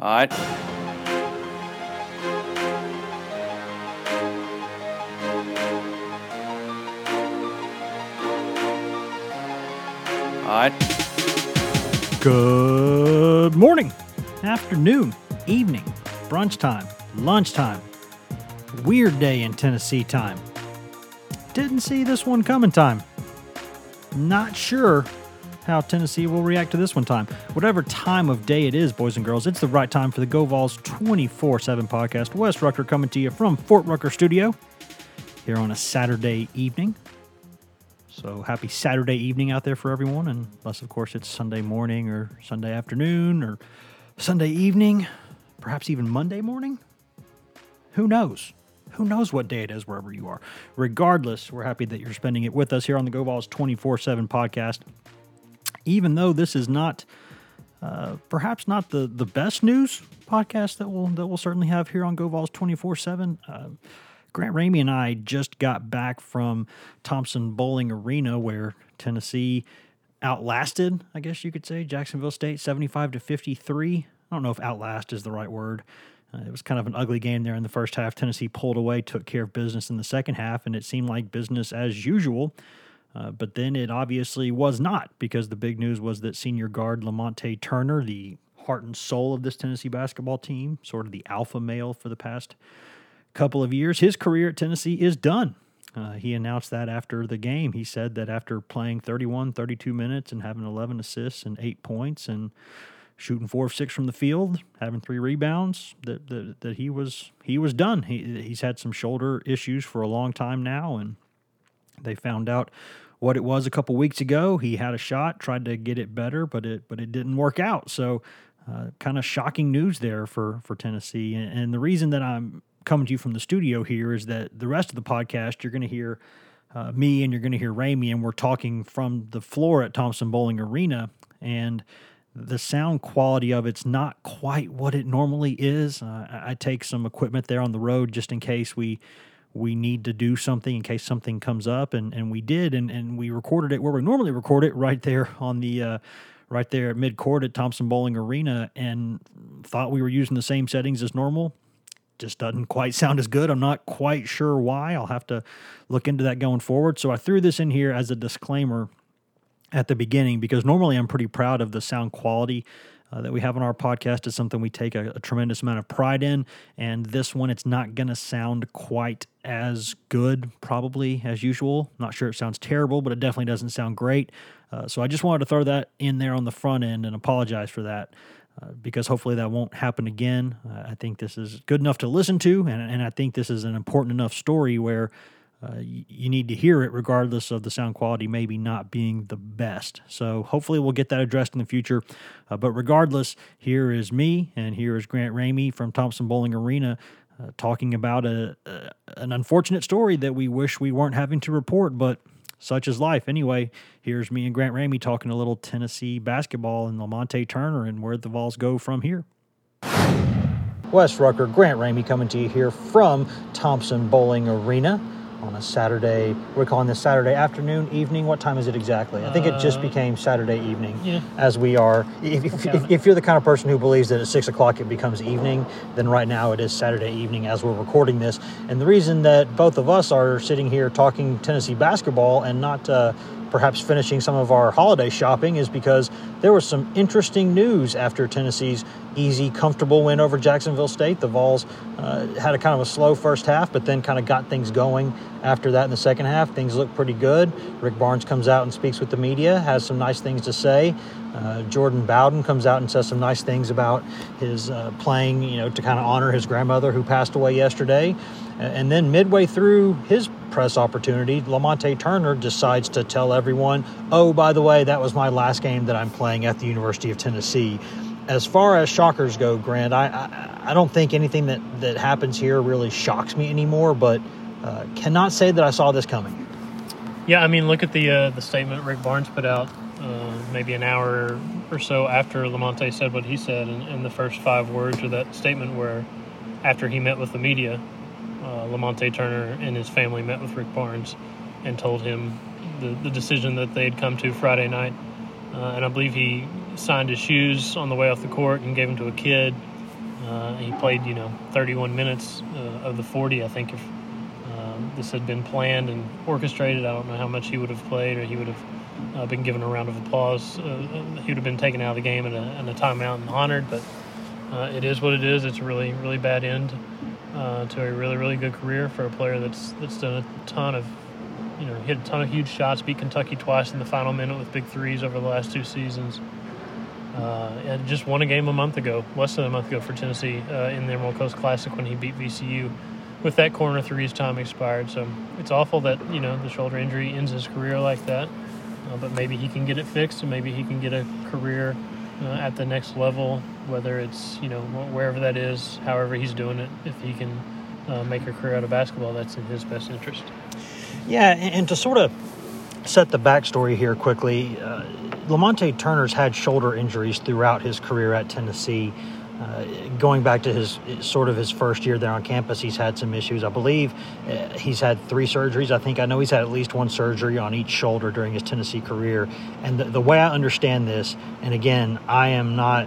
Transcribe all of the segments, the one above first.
All right. All right. Good morning, afternoon, evening, brunch time, lunchtime. Weird day in Tennessee time. Didn't see this one coming time. Not sure how Tennessee will react to this one time. Whatever time of day it is, boys and girls, it's the right time for the Go Vols 24 7 podcast. Wes Rucker coming to you from Fort Rucker Studio here on a Saturday evening. So happy Saturday evening out there for everyone, unless, of course, it's Sunday morning or Sunday afternoon or Sunday evening, perhaps even Monday morning. Who knows? Who knows what day it is wherever you are? Regardless, we're happy that you're spending it with us here on the Go Vols 24 7 podcast. Even though this is not, uh, perhaps not the, the best news podcast that we'll, that we'll certainly have here on Go Vols 24 7. Uh, Grant Ramey and I just got back from Thompson Boling Arena where Tennessee outlasted, I guess you could say, Jacksonville State 75 to 53. I don't know if outlast is the right word. Uh, it was kind of an ugly game there in the first half. Tennessee pulled away, took care of business in the second half, and it seemed like business as usual. Uh, but then it obviously was not because the big news was that senior guard Lamonte Turner, the heart and soul of this Tennessee basketball team, sort of the alpha male for the past couple of years. His career at Tennessee is done. Uh, he announced that after the game. He said that after playing 31, 32 minutes and having 11 assists and eight points and shooting four of six from the field, having three rebounds, that that, that he was he was done. He, he's had some shoulder issues for a long time now, and they found out what it was a couple weeks ago. He had a shot, tried to get it better, but it but it didn't work out. So. Uh, kind of shocking news there for for Tennessee, and, and the reason that I'm coming to you from the studio here is that the rest of the podcast you're going to hear uh, me and you're going to hear Ramey, and we're talking from the floor at Thompson Boling Arena, and the sound quality of it's not quite what it normally is. Uh, I take some equipment there on the road just in case we we need to do something in case something comes up, and, and we did, and, and we recorded it where we normally record it right there on the uh, right there at mid court at Thompson Boling Arena, and thought we were using the same settings as normal just doesn't quite sound as good. I'm not quite sure why. I'll have to look into that going forward. So I threw this in here as a disclaimer at the beginning because normally I'm pretty proud of the sound quality uh, that we have on our podcast. is something we take a, a tremendous amount of pride in. And this one, it's not going to sound quite as good, probably as usual. Not sure it sounds terrible, but it definitely doesn't sound great. Uh, so I just wanted to throw that in there on the front end and apologize for that. Uh, because hopefully that won't happen again. Uh, I think this is good enough to listen to, and, and I think this is an important enough story where uh, you need to hear it regardless of the sound quality maybe not being the best. So hopefully we'll get that addressed in the future. Uh, but regardless, here is me, and here is Grant Ramey from Thompson Boling Arena. Uh, talking about a, a, an unfortunate story that we wish we weren't having to report, but such is life. Anyway, here's me and Grant Ramey talking a little Tennessee basketball and Lamonte Turner and where the Vols go from here. Wes Rucker, Grant Ramey coming to you here from Thompson Boling Arena on a Saturday. We're calling this Saturday afternoon, evening. What time is it exactly? I think it just Uh, became Saturday evening. yeah. As we are, if, if, if, if you're the kind of person who believes that at six o'clock it becomes evening, then right now it is Saturday evening as we're recording this. And the reason that both of us are sitting here talking Tennessee basketball and not uh, perhaps finishing some of our holiday shopping is because there was some interesting news after Tennessee's easy, comfortable win over Jacksonville State. The Vols uh, had a kind of a slow first half, but then kind of got things going after that in the second half. Things looked pretty good. Rick Barnes comes out and speaks with the media, has some nice things to say. Uh, Jordan Bowden comes out and says some nice things about his uh, playing, you know, to kind of honor his grandmother who passed away yesterday. And then midway through his press opportunity, Lamonte Turner decides to tell everyone, oh, by the way, that was my last game that I'm playing at the University of Tennessee. As far as shockers go, Grant, I, I, I don't think anything that, that happens here really shocks me anymore, but uh, cannot say that I saw this coming. Yeah, I mean, look at the uh, the statement Rick Barnes put out uh, maybe an hour or so after Lamonte said what he said, and, and the first five words of that statement were after he met with the media, uh, Lamonte Turner and his family met with Rick Barnes and told him the, the decision that they had come to Friday night. Uh, and I believe he signed his shoes on the way off the court and gave them to a kid Uh, he played, you know, 31 minutes uh, of the 40. I think if uh, this had been planned and orchestrated, I don't know how much he would have played, or he would have uh, been given a round of applause. he would have been taken out of the game in a, in a timeout and honored. But it is what it is. It's a really, really bad end to a really, really good career for a player that's that's done a ton of you know, hit a ton of huge shots, beat Kentucky twice in the final minute with big threes over the last two seasons. Uh, and just won a game a month ago, less than a month ago for Tennessee uh, in the Emerald Coast Classic when he beat VCU. With that corner three, his time expired. So it's awful that you know the shoulder injury ends his career like that. Uh, but maybe he can get it fixed, and maybe he can get a career uh, at the next level, whether it's you know wherever that is, however he's doing it. If he can uh, make a career out of basketball, that's in his best interest. Yeah, and to sort of set the backstory here quickly, uh, Lamonte Turner's had shoulder injuries throughout his career at Tennessee. Uh, going back to his sort of his first year there on campus, he's had some issues. I believe uh, he's had three surgeries. I think I know he's had at least one surgery on each shoulder during his Tennessee career. And the, the way I understand this, and again, I am not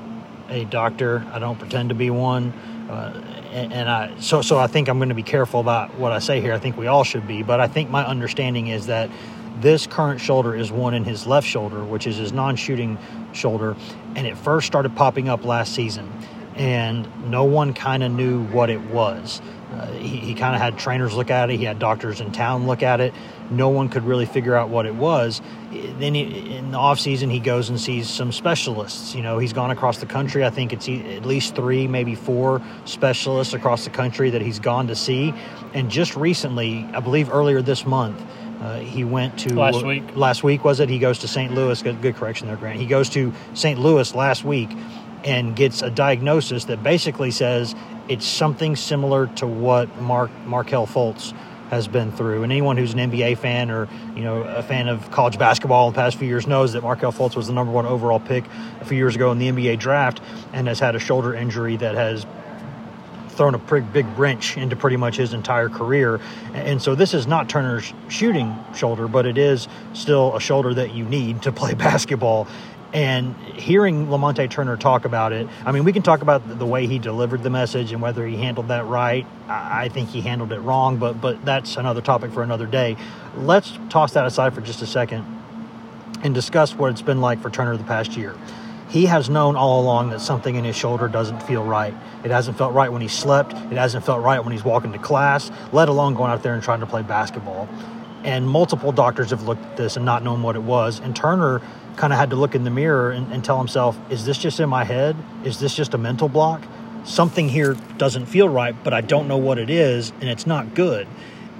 a doctor. I don't pretend to be one. Uh, and, I so so I think I'm going to be careful about what I say here. I think we all should be, but I think my understanding is that this current shoulder is one in his left shoulder, which is his non-shooting shoulder, and it first started popping up last season, and no one kind of knew what it was. Uh, he, he kind of had trainers look at it. He had doctors in town look at it. No one could really figure out what it was. Then he, in the off season, he goes and sees some specialists. You know, he's gone across the country. I think it's at least three, maybe four specialists across the country that he's gone to see. And just recently, I believe earlier this month, uh, he went to last week. Last week was it? He goes to St. Louis. Good, good correction there, Grant. He goes to St. Louis last week and gets a diagnosis that basically says it's something similar to what Mark Markelle Fultz has been through. And anyone who's an NBA fan or you know a fan of college basketball in the past few years knows that Markelle Fultz was the number one overall pick a few years ago in the NBA draft and has had a shoulder injury that has thrown a pretty big wrench into pretty much his entire career. And so this is not Turner's shooting shoulder, but it is still a shoulder that you need to play basketball. And hearing Lamonte Turner talk about it, I mean, we can talk about the way he delivered the message and whether he handled that right. I think he handled it wrong, but but that's another topic for another day. Let's toss that aside for just a second and discuss what it's been like for Turner the past year. He has known all along that something in his shoulder doesn't feel right. It hasn't felt right when he slept. It hasn't felt right when he's walking to class, let alone going out there and trying to play basketball. And multiple doctors have looked at this and not known what it was. And Turner kind of had to look in the mirror and, and tell himself, is this just in my head? Is this just a mental block? Something here doesn't feel right, but I don't know what it is, and it's not good.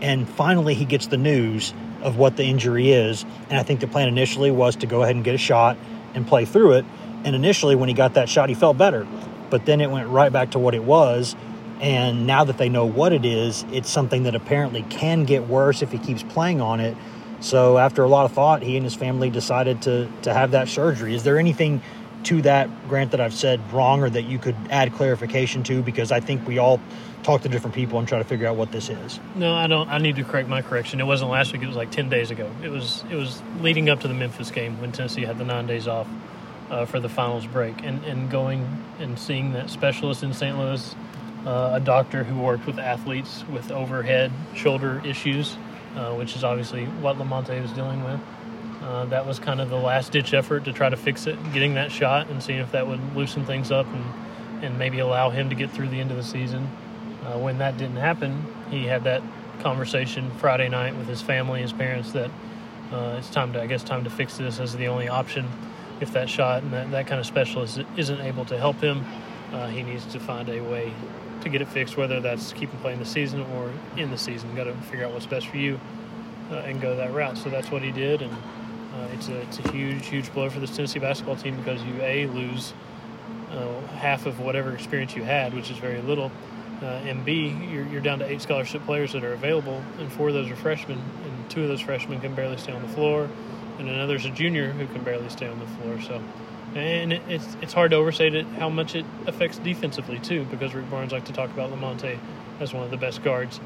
And finally, he gets the news of what the injury is. And I think the plan initially was to go ahead and get a shot and play through it. And initially, when he got that shot, he felt better. But then it went right back to what it was. And now that they know what it is, it's something that apparently can get worse if he keeps playing on it. So after a lot of thought, he and his family decided to to have that surgery. Is there anything to that, Grant, that I've said wrong or that you could add clarification to? Because I think we all talk to different people and try to figure out what this is. No, I don't. I need to correct my correction. It wasn't last week. It was like ten days ago. It was it was leading up to the Memphis game when Tennessee had the nine days off uh, for the finals break, and and going and seeing that specialist in St. Louis, uh, a doctor who worked with athletes with overhead shoulder issues uh, which is obviously what Lamonte was dealing with. Uh, that was kind of the last ditch effort to try to fix it, getting that shot and seeing if that would loosen things up and, and maybe allow him to get through the end of the season. Uh, when that didn't happen, he had that conversation Friday night with his family, his parents, that uh, it's time to, I guess, time to fix this as the only option. If that shot and that, that kind of specialist isn't able to help him, uh, he needs to find a way to get it fixed, whether that's keep him playing the season or in the season. Got to figure out what's best for you uh, and go that route. So that's what he did, and uh, it's a it's a huge huge blow for this Tennessee basketball team because you a lose uh, half of whatever experience you had, which is very little. Uh, and B, you're, you're down to eight scholarship players that are available, and four of those are freshmen, and two of those freshmen can barely stay on the floor, and another's a junior who can barely stay on the floor. So and it's it's hard to overstate it how much it affects defensively too, because Rick Barnes liked to talk about Lamonte as one of the best guards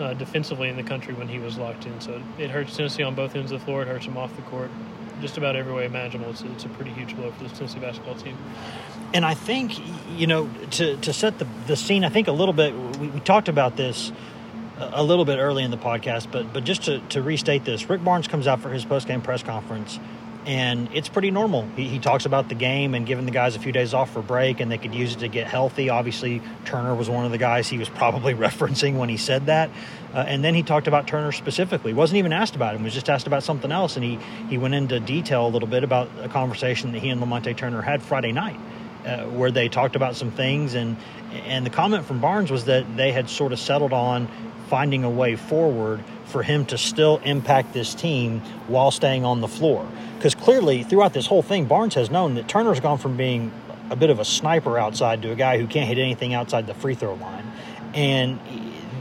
uh, defensively in the country when he was locked in. So it hurts Tennessee on both ends of the floor. It hurts them off the court. just about every way imaginable. It's a, it's a pretty huge blow for the Tennessee basketball team. And I think, you know, to, to set the, the scene, I think a little bit, we, we talked about this a little bit early in the podcast, but but just to, to restate this, Rick Barnes comes out for his post game press conference, and it's pretty normal. He, he talks about the game and giving the guys a few days off for break, and they could use it to get healthy. Obviously, Turner was one of the guys he was probably referencing when he said that, uh, and then he talked about Turner specifically. wasn't even asked about him; was just asked about something else, and he he went into detail a little bit about a conversation that he and Lamonte Turner had Friday night. Uh, where they talked about some things and and the comment from Barnes was that they had sort of settled on finding a way forward for him to still impact this team while staying on the floor. Because clearly, throughout this whole thing, Barnes has known that Turner's gone from being a bit of a sniper outside to a guy who can't hit anything outside the free throw line. And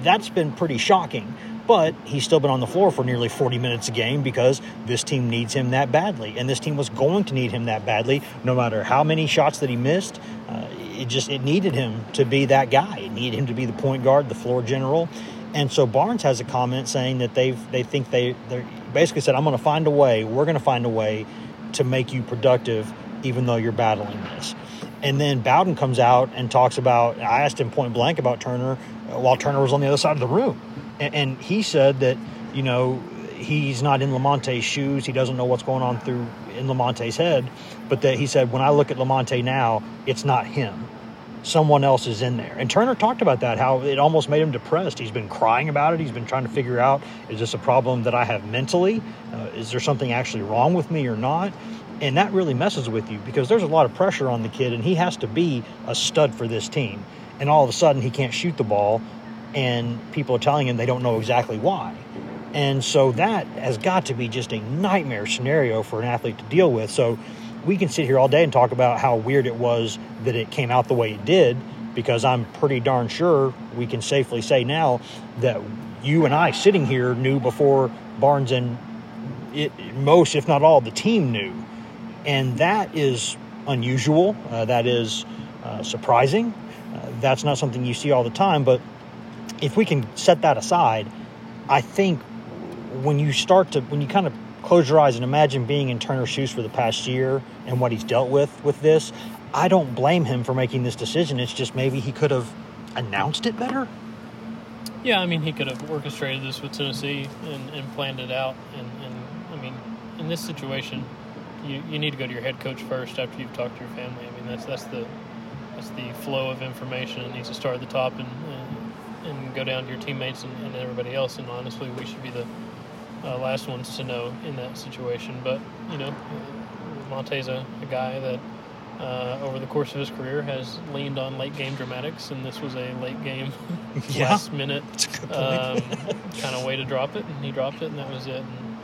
that's been pretty shocking. But he's still been on the floor for nearly 40 minutes a game because this team needs him that badly. And this team was going to need him that badly no matter how many shots that he missed. Uh, it just it needed him to be that guy. It needed him to be the point guard, the floor general. And so Barnes has a comment saying that they've they think they they basically said I'm going to find a way. We're going to find a way to make you productive, even though you're battling this. And then Bowden comes out and talks about. I asked him point blank about Turner while Turner was on the other side of the room, and, and he said that you know he's not in Lamonte's shoes. He doesn't know what's going on through in Lamonte's head, but that he said when I look at Lamonte now, it's not him someone else is in there. And Turner talked about that, how it almost made him depressed. He's been crying about it. He's been trying to figure out is this a problem that I have mentally? Uh, is there something actually wrong with me or not? And that really messes with you because there's a lot of pressure on the kid, and he has to be a stud for this team. And all of a sudden, he can't shoot the ball, and people are telling him they don't know exactly why. And so that has got to be just a nightmare scenario for an athlete to deal with. So we can sit here all day and talk about how weird it was that it came out the way it did, because I'm pretty darn sure we can safely say now that you and I sitting here knew before Barnes and it, most, if not all, the team knew. And that is unusual. Uh, that is uh, surprising. Uh, that's not something you see all the time. But if we can set that aside, I think when you start to, when you kind of close your eyes and imagine being in Turner's shoes for the past year and what he's dealt with with this. I don't blame him for making this decision. It's just maybe he could have announced it better. Yeah, I mean, he could have orchestrated this with Tennessee and, and planned it out. And, and, I mean, in this situation, you, you need to go to your head coach first after you've talked to your family. I mean, that's that's the that's the flow of information. It needs to start at the top and and, and go down to your teammates and, and everybody else. And honestly, we should be the uh, last ones to know in that situation. But you know, Monte's a, a guy that uh, over the course of his career has leaned on late game dramatics, and this was a late game, yeah. last minute um, kind of way to drop it, and he dropped it, and that was it. And,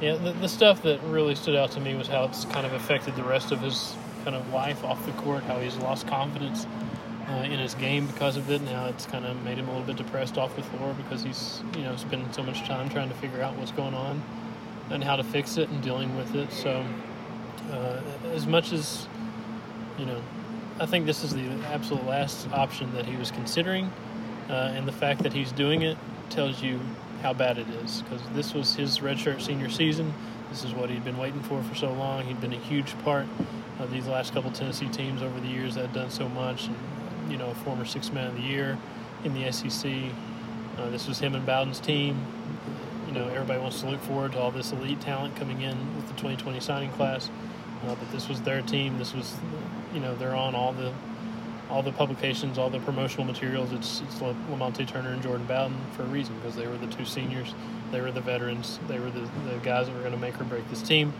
yeah, the, the stuff that really stood out to me was how it's kind of affected the rest of his kind of life off the court, how he's lost confidence uh, in his game because of it. Now it's kind of made him a little bit depressed off the floor because he's you know spending so much time trying to figure out what's going on and how to fix it and dealing with it. So uh, as much as you know, I think this is the absolute last option that he was considering, uh, and the fact that he's doing it tells you how bad it is because this was his redshirt senior season. This is what he'd been waiting for for so long. He'd been a huge part of these last couple Tennessee teams over the years that had done so much. And you know, former six man of the year in the SEC. Uh, this was him and Bowden's team. You know, everybody wants to look forward to all this elite talent coming in with the 2020 signing class. Uh, but this was their team. This was, you know, they're on all the all the publications, all the promotional materials. It's it's Lamonte Turner and Jordan Bowden for a reason because they were the two seniors. They were the veterans. They were the, the guys that were going to make or break this team.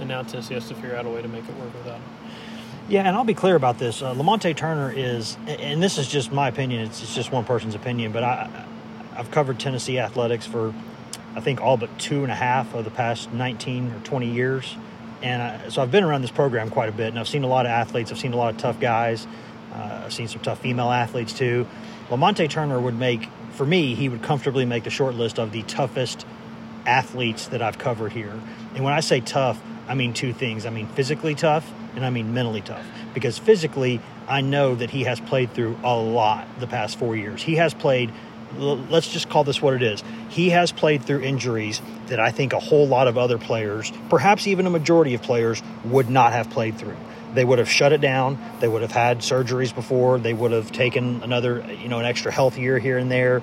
And now Tennessee has to figure out a way to make it work without them. Yeah, and I'll be clear about this. Uh, Lamonte Turner is, and this is just my opinion. It's, it's just one person's opinion, but I, I've covered Tennessee athletics for, I think, all but two and a half of the past 19 or 20 years, and I, so I've been around this program quite a bit, and I've seen a lot of athletes. I've seen a lot of tough guys. Uh, I've seen some tough female athletes too. Lamonte Turner would make, for me, he would comfortably make the short list of the toughest athletes that I've covered here. And when I say tough, I mean two things. I mean physically tough and I mean mentally tough. Because physically, I know that he has played through a lot the past four years. He has played let's just call this what it is. He has played through injuries that I think a whole lot of other players, perhaps even a majority of players, would not have played through. They would have shut it down. They would have had surgeries before. They would have taken another, you know, an extra health year here and there.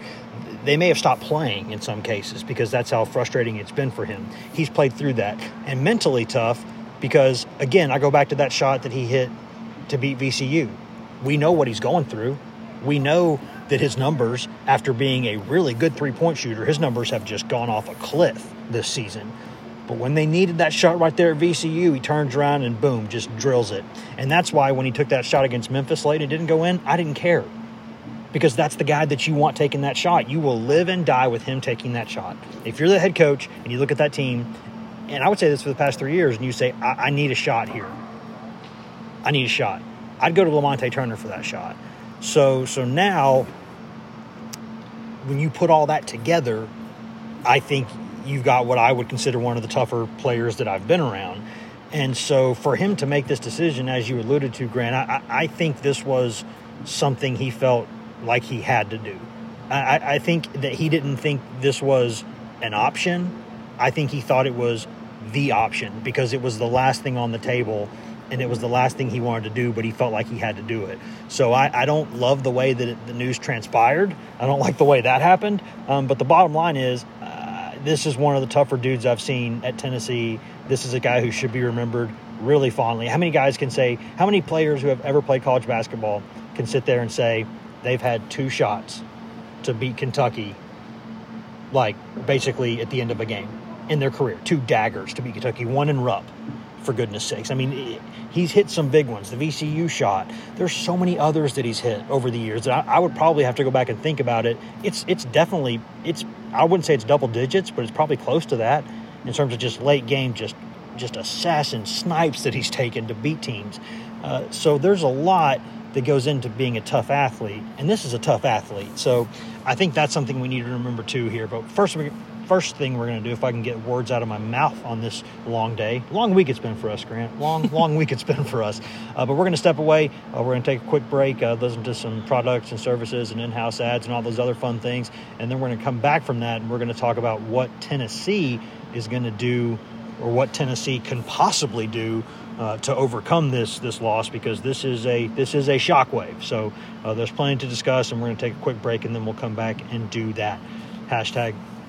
They may have stopped playing in some cases because that's how frustrating it's been for him. He's played through that and mentally tough because, again, I go back to that shot that he hit to beat VCU. We know what he's going through. We know that his numbers, after being a really good three point shooter, his numbers have just gone off a cliff this season. But when they needed that shot right there at VCU, he turns around and boom, just drills it. And that's why when he took that shot against Memphis late and didn't go in, I didn't care. Because that's the guy that you want taking that shot. You will live and die with him taking that shot. If you're the head coach and you look at that team, and I would say this for the past three years, and you say, I, I need a shot here. I need a shot. I'd go to Lamonte Turner for that shot. So so now when you put all that together, I think you've got what I would consider one of the tougher players that I've been around. And so for him to make this decision, as you alluded to, Grant, I, I think this was something he felt like he had to do. I, I think that he didn't think this was an option. I think he thought it was the option because it was the last thing on the table and it was the last thing he wanted to do, but he felt like he had to do it. So I, I don't love the way that it, the news transpired. I don't like the way that happened. Um, but the bottom line is, uh, this is one of the tougher dudes I've seen at Tennessee. This is a guy who should be remembered really fondly. How many guys can say, how many players who have ever played college basketball can sit there and say they've had two shots to beat Kentucky, like basically at the end of a game in their career? Two daggers to beat Kentucky, one in Rupp for goodness sakes. I mean, he's hit some big ones. The VCU shot. There's so many others that he's hit over the years that I, I, would probably have to go back and think about it. It's it's definitely it's I wouldn't say it's double digits, but it's probably close to that in terms of just late game, just just assassin snipes that he's taken to beat teams. Uh, so there's a lot that goes into being a tough athlete, and this is a tough athlete. So I think that's something we need to remember too here. But first, we first thing we're going to do if I can get words out of my mouth on this long day. Long week it's been for us, Grant. Long, long week it's been for us. Uh, but we're going to step away. Uh, we're going to take a quick break, uh, listen to some products and services and in house ads and all those other fun things. And then we're going to come back from that and we're going to talk about what Tennessee is going to do or what Tennessee can possibly do uh, to overcome this this loss because this is a this is a shockwave. So uh, there's plenty to discuss, and we're going to take a quick break, and then we'll come back and do that. Hashtag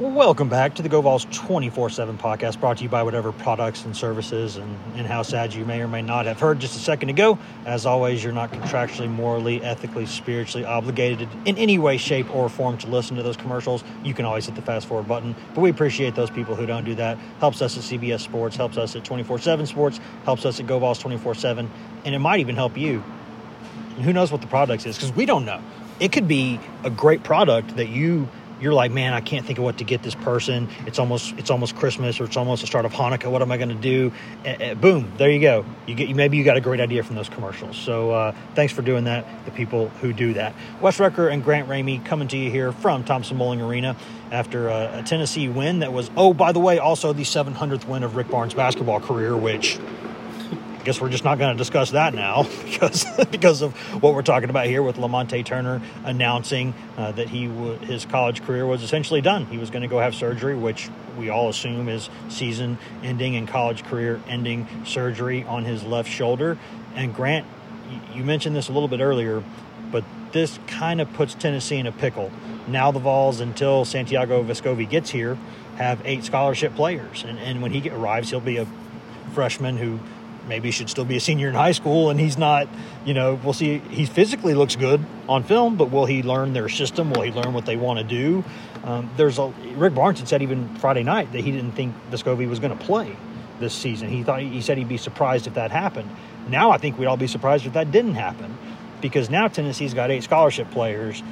Welcome back to the GoVols 24 7 podcast brought to you by whatever products and services and in house ads you may or may not have heard just a second ago. As always, you're not contractually, morally, ethically, spiritually obligated in any way, shape, or form to listen to those commercials. You can always hit the fast forward button, but we appreciate those people who don't do that. Helps us at CBS Sports, helps us at 24 7 Sports, helps us at GoVols 24 7, and it might even help you. And who knows what the product is because we don't know. It could be a great product that you you're like, man, I can't think of what to get this person. It's almost it's almost Christmas or it's almost the start of Hanukkah. What am I going to do? boom, there you go. You get maybe you got a great idea from those commercials. So uh, thanks for doing that. The people who do that, Wes Rucker and Grant Ramey coming to you here from Thompson Boling Arena after a, a Tennessee win that was oh by the way also the 700th win of Rick Barnes' basketball career, which I guess we're just not going to discuss that now because because of what we're talking about here with Lamonte Turner announcing uh, that he w- his college career was essentially done. He was going to go have surgery, which we all assume is season ending and college career ending surgery on his left shoulder. And Grant, you mentioned this a little bit earlier, but this kind of puts Tennessee in a pickle. Now the Vols, until Santiago Vescovi gets here, have eight scholarship players, and, and when he arrives, he'll be a freshman who maybe should still be a senior in high school, and he's not. You know, we'll see. He physically looks good on film, but will he learn their system? Will he learn what they want to do? Um, there's a Rick Barnes had said even Friday night that he didn't think Vescovi was going to play this season. He thought he said he'd be surprised if that happened. Now I think we'd all be surprised if that didn't happen, because now Tennessee's got eight scholarship players.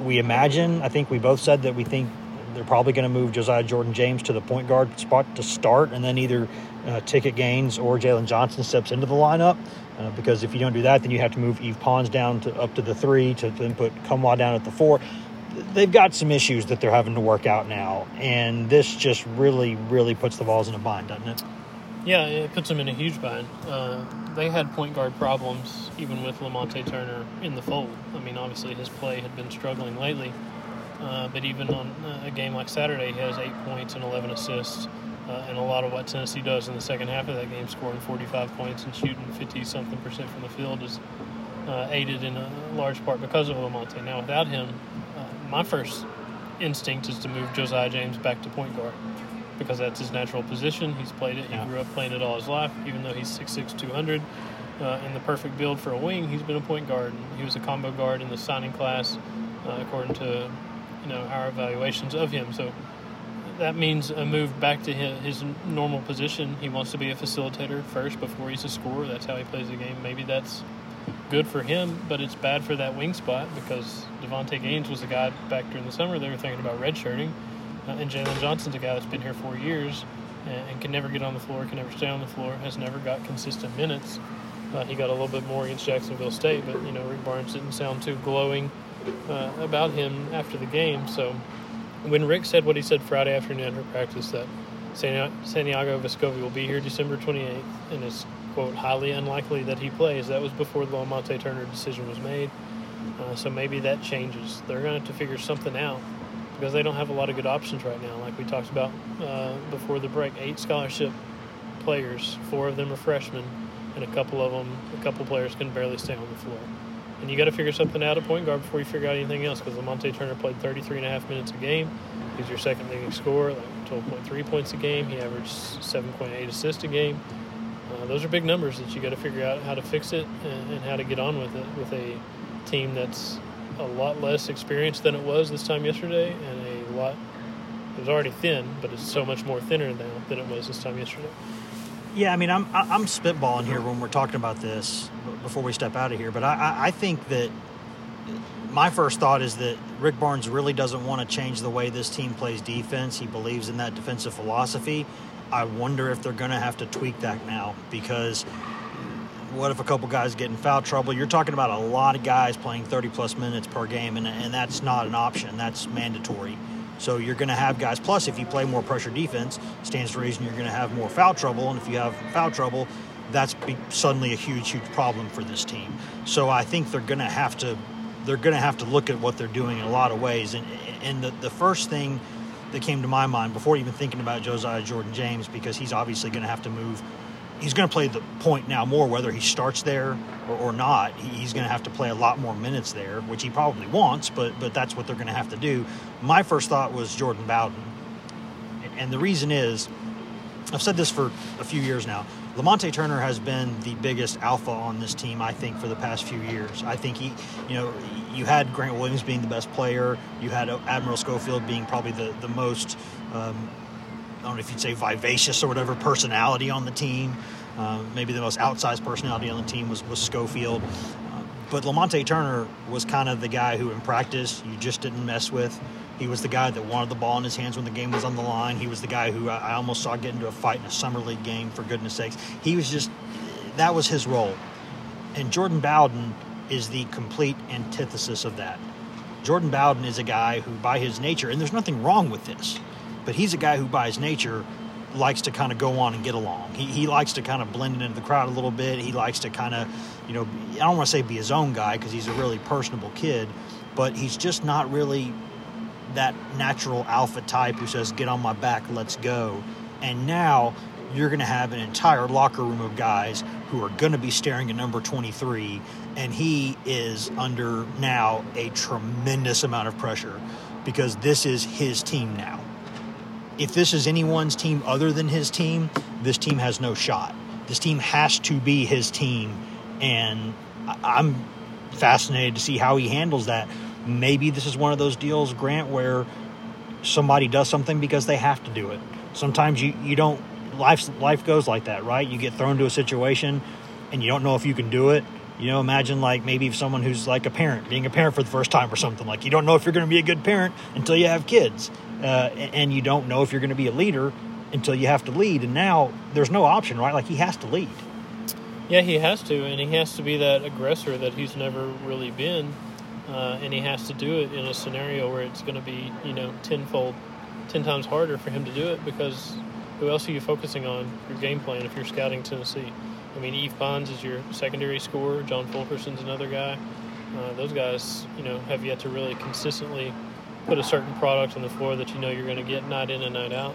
We imagine. I think we both said that we think they're probably going to move Josiah Jordan James to the point guard spot to start, and then either uh, Ticket Gaines or Jalen Johnson steps into the lineup. Uh, because if you don't do that, then you have to move Yves Pons down to up to the three to then put Nkamhoua down at the four. They've got some issues that they're having to work out now, and this just really, really puts the Vols in a bind, doesn't it? Yeah, it puts them in a huge bind. Uh, they had point guard problems even with Lamonte Turner in the fold. I mean, obviously his play had been struggling lately, uh, but even on a game like Saturday, he has eight points and 11 assists uh, and a lot of what Tennessee does in the second half of that game, scoring 45 points and shooting 50 something percent from the field, is uh, aided in a large part because of Lamonte. Now, without him, uh, my first instinct is to move Josiah James back to point guard because that's his natural position. He's played it. He yeah. grew up playing it all his life, even though he's 6'6", 200. Uh, in the perfect build for a wing, he's been a point guard. He was a combo guard in the signing class, uh, according to you know our evaluations of him. So that means a move back to his, his, normal position. He wants to be a facilitator first before he's a scorer. That's how he plays the game. Maybe that's good for him, but it's bad for that wing spot because Davonte Gaines was a guy back during the summer they were thinking about redshirting, uh, and Jalen Johnson's a guy that's been here four years and, and, can never get on the floor, can never stay on the floor, has never got consistent minutes. Uh, he got a little bit more against Jacksonville State, but you know Rick Barnes didn't sound too glowing uh, about him after the game, so when Rick said what he said Friday afternoon at practice that Santiago Vescovi will be here December 28th and it's, quote, highly unlikely that he plays, that was before the Lamonte Turner decision was made. Uh, so maybe that changes. They're going to have to figure something out because they don't have a lot of good options right now. Like we talked about uh, before the break, eight scholarship players, four of them are freshmen, and a couple of them, a couple players can barely stay on the floor. And you got to figure something out at point guard before you figure out anything else because Lamonte Turner played 33 and a half minutes a game. He's your second leading scorer, like 12.3 points a game. He averaged 7.8 assists a game. Uh, those are big numbers that you got to figure out how to fix it and, and how to get on with it with a team that's a lot less experienced than it was this time yesterday and a lot it was already thin but it's so much more thinner now than it was this time yesterday yeah, I mean, I'm I'm spitballing here when we're talking about this before we step out of here, but I, I think that my first thought is that Rick Barnes really doesn't want to change the way this team plays defense. He believes in that defensive philosophy. I wonder if they're going to have to tweak that now because what if a couple guys get in foul trouble? You're talking about a lot of guys playing 30 plus minutes per game, and, and that's not an option. That's mandatory. So you're going to have guys. Plus, if you play more pressure defense, stands to reason you're going to have more foul trouble. And if you have foul trouble, that's suddenly a huge, huge problem for this team. So I think they're going to have to they're going to have to look at what they're doing in a lot of ways. And and the, the first thing that came to my mind before even thinking about Josiah Jordan James, because he's obviously going to have to move he's going to play the point now more, whether he starts there or, or not. He's going to have to play a lot more minutes there, which he probably wants, but but that's what they're going to have to do. My first thought was Jordan Bowden, and the reason is, I've said this for a few years now. Lamonte Turner has been the biggest alpha on this team, I think, for the past few years. I think he, you know, you had Grant Williams being the best player, you had Admiral Schofield being probably the the most. Um, I don't know if you'd say vivacious or whatever personality on the team. Uh, maybe the most outsized personality on the team was, was Schofield. Uh, but Lamonte Turner was kind of the guy who, in practice, you just didn't mess with. He was the guy that wanted the ball in his hands when the game was on the line. He was the guy who I, I almost saw get into a fight in a summer league game, for goodness sakes. He was just, that was his role. And Jordan Bowden is the complete antithesis of that. Jordan Bowden is a guy who, by his nature, and there's nothing wrong with this, but he's a guy who, by his nature, likes to kind of go on and get along. He, he likes to kind of blend into the crowd a little bit. He likes to kind of, you know, I don't want to say be his own guy because he's a really personable kid, but he's just not really that natural alpha type who says, get on my back, let's go. And now you're going to have an entire locker room of guys who are going to be staring at number 23, and he is under now a tremendous amount of pressure because this is his team now. If this is anyone's team other than his team, this team has no shot. This team has to be his team, and I'm fascinated to see how he handles that. Maybe this is one of those deals, Grant, where somebody does something because they have to do it. Sometimes you, you don't life life goes like that, right? You get thrown into a situation and you don't know if you can do it. You know, imagine like maybe someone who's like a parent, being a parent for the first time or something. Like you don't know if you're going to be a good parent until you have kids, uh, and you don't know if you're going to be a leader until you have to lead. And now there's no option, right? Like he has to lead. Yeah, he has to, and he has to be that aggressor that he's never really been, uh, and he has to do it in a scenario where it's going to be, you know, tenfold, ten times harder for him to do it because who else are you focusing on your game plan if you're scouting Tennessee? I mean, Yves Pons is your secondary scorer. John Fulkerson's another guy. Uh, those guys, you know, have yet to really consistently put a certain product on the floor that you know you're going to get night in and night out.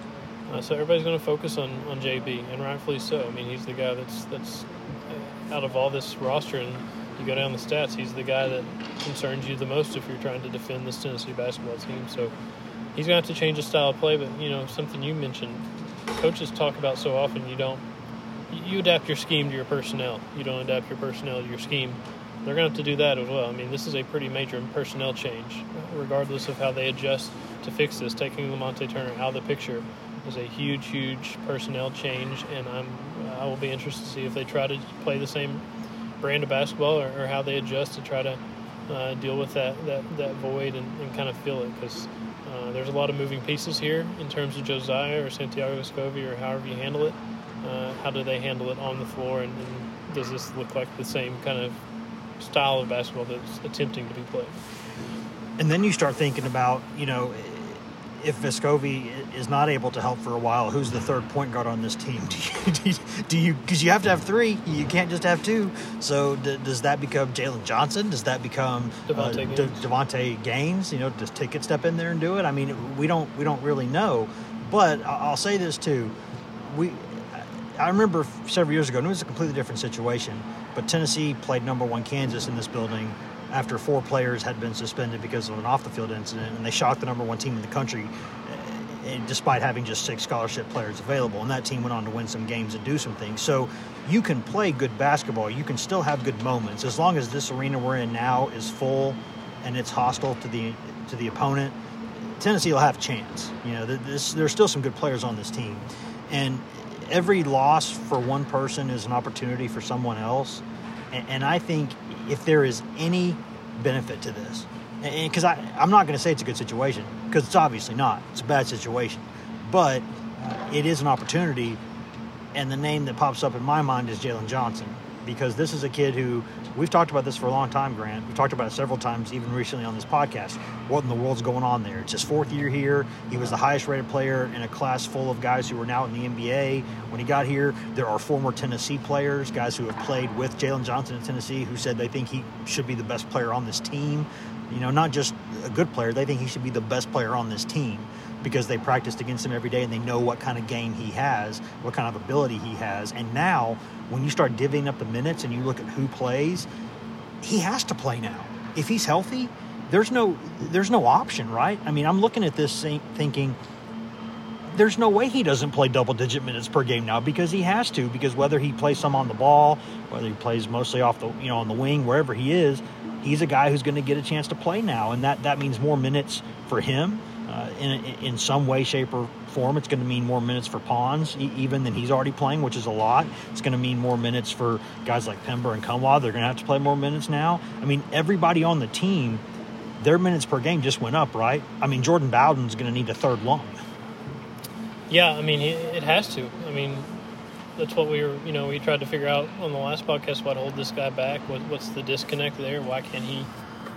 Uh, so everybody's going to focus on, on JB, and rightfully so. I mean, he's the guy that's that's uh, out of all this roster, and you go down the stats, he's the guy that concerns you the most if you're trying to defend this Tennessee basketball team. So he's going to have to change his style of play. But you know, something you mentioned, coaches talk about so often you don't you adapt your scheme to your personnel. You don't adapt your personnel to your scheme. They're going to have to do that as well. I mean, this is a pretty major personnel change, regardless of how they adjust to fix this. Taking Lamonte Turner out of the picture is a huge, huge personnel change, and I'm I will be interested to see if they try to play the same brand of basketball or, or how they adjust to try to uh, deal with that that, that void and, and kind of fill it because uh, there's a lot of moving pieces here in terms of Josiah or Santiago Vescovi or however you handle it. Uh, how do they handle it on the floor, and, and, does this look like the same kind of style of basketball that's attempting to be played? And then you start thinking about, you know, if Vescovi is not able to help for a while, who's the third point guard on this team? Do you because you, you, have to have three, you can't just have two. So d- does that become Jalen Johnson? Does that become Davonte uh, Gaines. Davonte Gaines? You know, does Ticket step in there and do it? I mean, we don't we don't really know. But I'll say this too, we. I remember several years ago, and it was a completely different situation. But Tennessee played number one Kansas in this building after four players had been suspended because of an off the field incident, and they shocked the number one team in the country eh, despite having just six scholarship players available. And that team went on to win some games and do some things. So you can play good basketball, you can still have good moments as long as this arena we're in now is full and it's hostile to the to the opponent. Tennessee will have a chance. You know, this, there's still some good players on this team, and every loss for one person is an opportunity for someone else. And, and I think if there is any benefit to this. Because I'm not going to say it's a good situation, because it's obviously not. It's a bad situation. But uh, it is an opportunity, and the name that pops up in my mind is Jalen Johnson because this is a kid who we've talked about this for a long time, Grant. We've talked about it several times, even recently on this podcast. What in the world's going on there? It's his fourth year here. He was the highest rated player in a class full of guys who are now in the NBA. When he got here, there are former Tennessee players, guys who have played with Jalen Johnson in Tennessee, who said they think he should be the best player on this team. You know, not just a good player, they think he should be the best player on this team because they practiced against him every day and they know what kind of game he has, what kind of ability he has. And now, when you start divvying up the minutes and you look at who plays, he has to play now. If he's healthy, there's no there's no option, right? I mean, I'm looking at this thinking there's no way he doesn't play double digit minutes per game now because he has to because whether he plays some on the ball, whether he plays mostly off the you know on the wing, wherever he is, he's a guy who's going to get a chance to play now, and that that means more minutes for him uh, in, in some way, shape, or form. It's going to mean more minutes for Pons, even than he's already playing, which is a lot. It's going to mean more minutes for guys like Pember and Nkamhoua. They're going to have to play more minutes now. I mean, everybody on the team, their minutes per game just went up, right? I mean, Jordan Bowden's going to need a third lung. Yeah, I mean, it has to. I mean, that's what we were, you know, we tried to figure out on the last podcast what hold this guy back. What, what's the disconnect there? Why can't he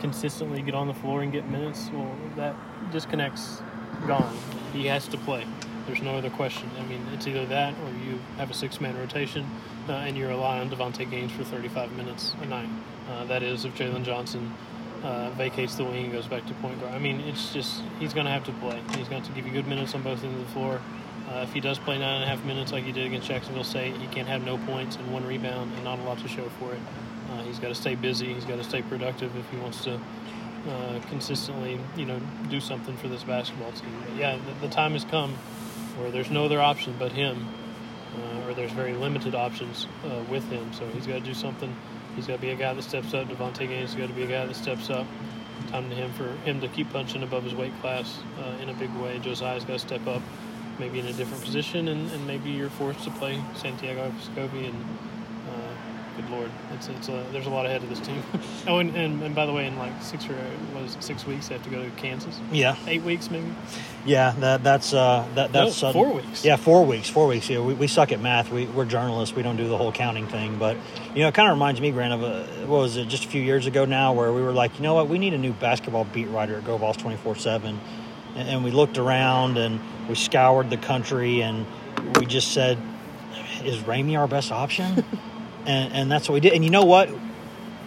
consistently get on the floor and get minutes, well, that disconnect's gone. He has to play. There's no other question. I mean, it's either that or you have a six man rotation uh, and you rely on Davonte Gaines for 35 minutes a night. Uh, that is, if Jalen Johnson uh, vacates the wing and goes back to point guard. I mean, it's just, he's going to have to play. He's going to give you good minutes on both ends of the floor. Uh, if he does play nine and a half minutes like he did against Jacksonville State, he can't have no points and one rebound and not a lot to show for it. Uh, he's got to stay busy. He's got to stay productive if he wants to uh, consistently, you know, do something for this basketball team. But yeah, the, the, time has come where there's no other option but him, uh, or there's very limited options uh, with him. So he's got to do something. He's got to be a guy that steps up. Davonte Gaines has got to be a guy that steps up. Time to him for him to keep punching above his weight class uh, in a big way. Josiah's got to step up, maybe in a different position, and, and maybe you're forced to play Santiago Vescovi and good lord, it's it's a, there's a lot ahead of this team. oh, and, and, and by the way, in like six or was six weeks, they have to go to Kansas. Yeah, eight weeks maybe. Yeah, that that's uh, that that's no, uh, four weeks. Yeah, four weeks. Four weeks. Yeah, we, we suck at math. We we're journalists. We don't do the whole counting thing. But you know, it kind of reminds me, Grant, of a, what was it? Just a few years ago now, where we were like, you know what, we need a new basketball beat writer at GoVols twenty four seven, and we looked around and we scoured the country and we just said, is Ramey our best option? and, and that's what we did. And you know what?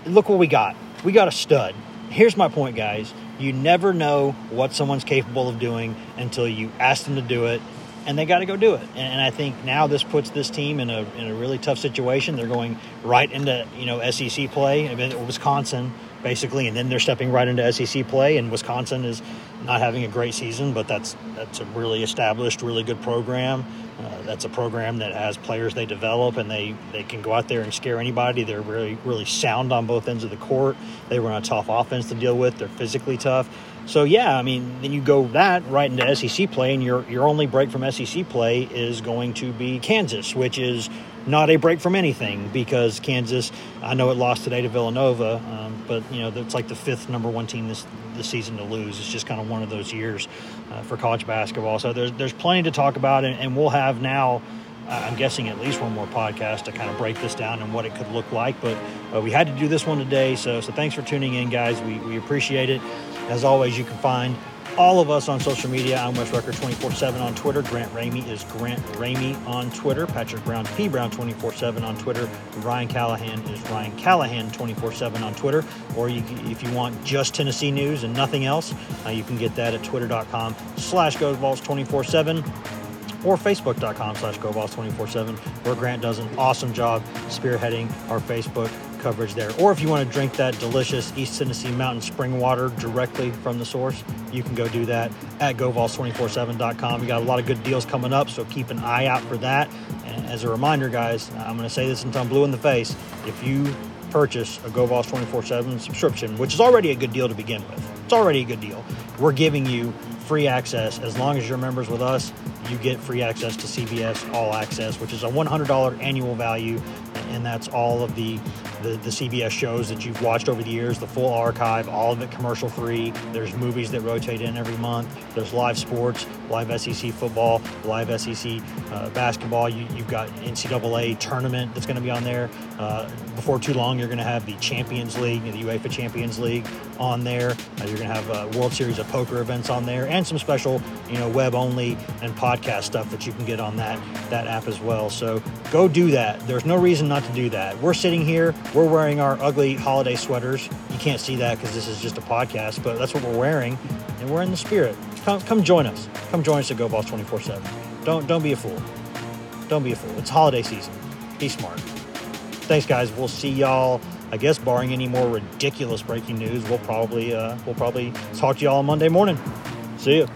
Look what we got. We got a stud. Here's my point, guys. You never know what someone's capable of doing until you ask them to do it, and they got to go do it. And, I think now this puts this team in a in a really tough situation. They're going right into you know SEC play. I Wisconsin basically, and then they're stepping right into SEC play. And Wisconsin is not having a great season, but that's that's a really established, really good program. Uh, that's a program that has players they develop and they, they can go out there and scare anybody. They're really really sound on both ends of the court. They run a tough offense to deal with. They're physically tough. So yeah, I mean, then you go that right into SEC play, and your your only break from SEC play is going to be Kansas, which is not a break from anything because Kansas. I know it lost today to Villanova, um, but you know it's like the fifth number one team this this season to lose. It's just kind of one of those years uh, for college basketball. So there's there's plenty to talk about, and, and we'll have now. I'm guessing at least one more podcast to kind of break this down and what it could look like. But uh, we had to do this one today, so so thanks for tuning in, guys. We we appreciate it. As always, you can find all of us on social media. I'm Wes Rucker 24 7 on Twitter. Grant Ramey is Grant Ramey on Twitter. Patrick Brown, P Brown 24 7 on Twitter. Ryan Callahan is Ryan Callahan 24 7 on Twitter. Or you, if you want just Tennessee news and nothing else, uh, you can get that at twitter.com slash GoVols 24 7 or facebook.com slash GoVols24-7 where Grant does an awesome job spearheading our Facebook coverage there. Or if you want to drink that delicious East Tennessee Mountain spring water directly from the source, you can go do that at GoVols247.com. We got a lot of good deals coming up, so keep an eye out for that. And as a reminder, guys, I'm going to say this until I'm blue in the face. If you purchase a GoVols 24 7 subscription, which is already a good deal to begin with, it's already a good deal. We're giving you free access as long as you're members with us you get free access to CBS All Access, which is a $100 annual value, and that's all of the, the, the CBS shows that you've watched over the years, the full archive, all of it commercial free. There's movies that rotate in every month. There's live sports, live SEC football, live SEC uh, basketball. You, have got NCAA tournament that's going to be on there. Uh, before too long, you're going to have the Champions League, the UEFA Champions League on there. Uh, you're going to have a World Series of Poker events on there, and some special, you know, web only and podcast podcast stuff that you can get on that that app as well. So go do that. There's no reason not to do that. We're sitting here, we're wearing our ugly holiday sweaters. You can't see that because this is just a podcast, but that's what we're wearing, and we're in the spirit. Come, come join us. Come join us at GoVols 24/7. Don't don't be a fool. Don't be a fool. It's holiday season. Be smart. Thanks, guys. We'll see y'all. I guess, barring any more ridiculous breaking news, we'll probably uh, we'll probably talk to y'all on Monday morning. See you.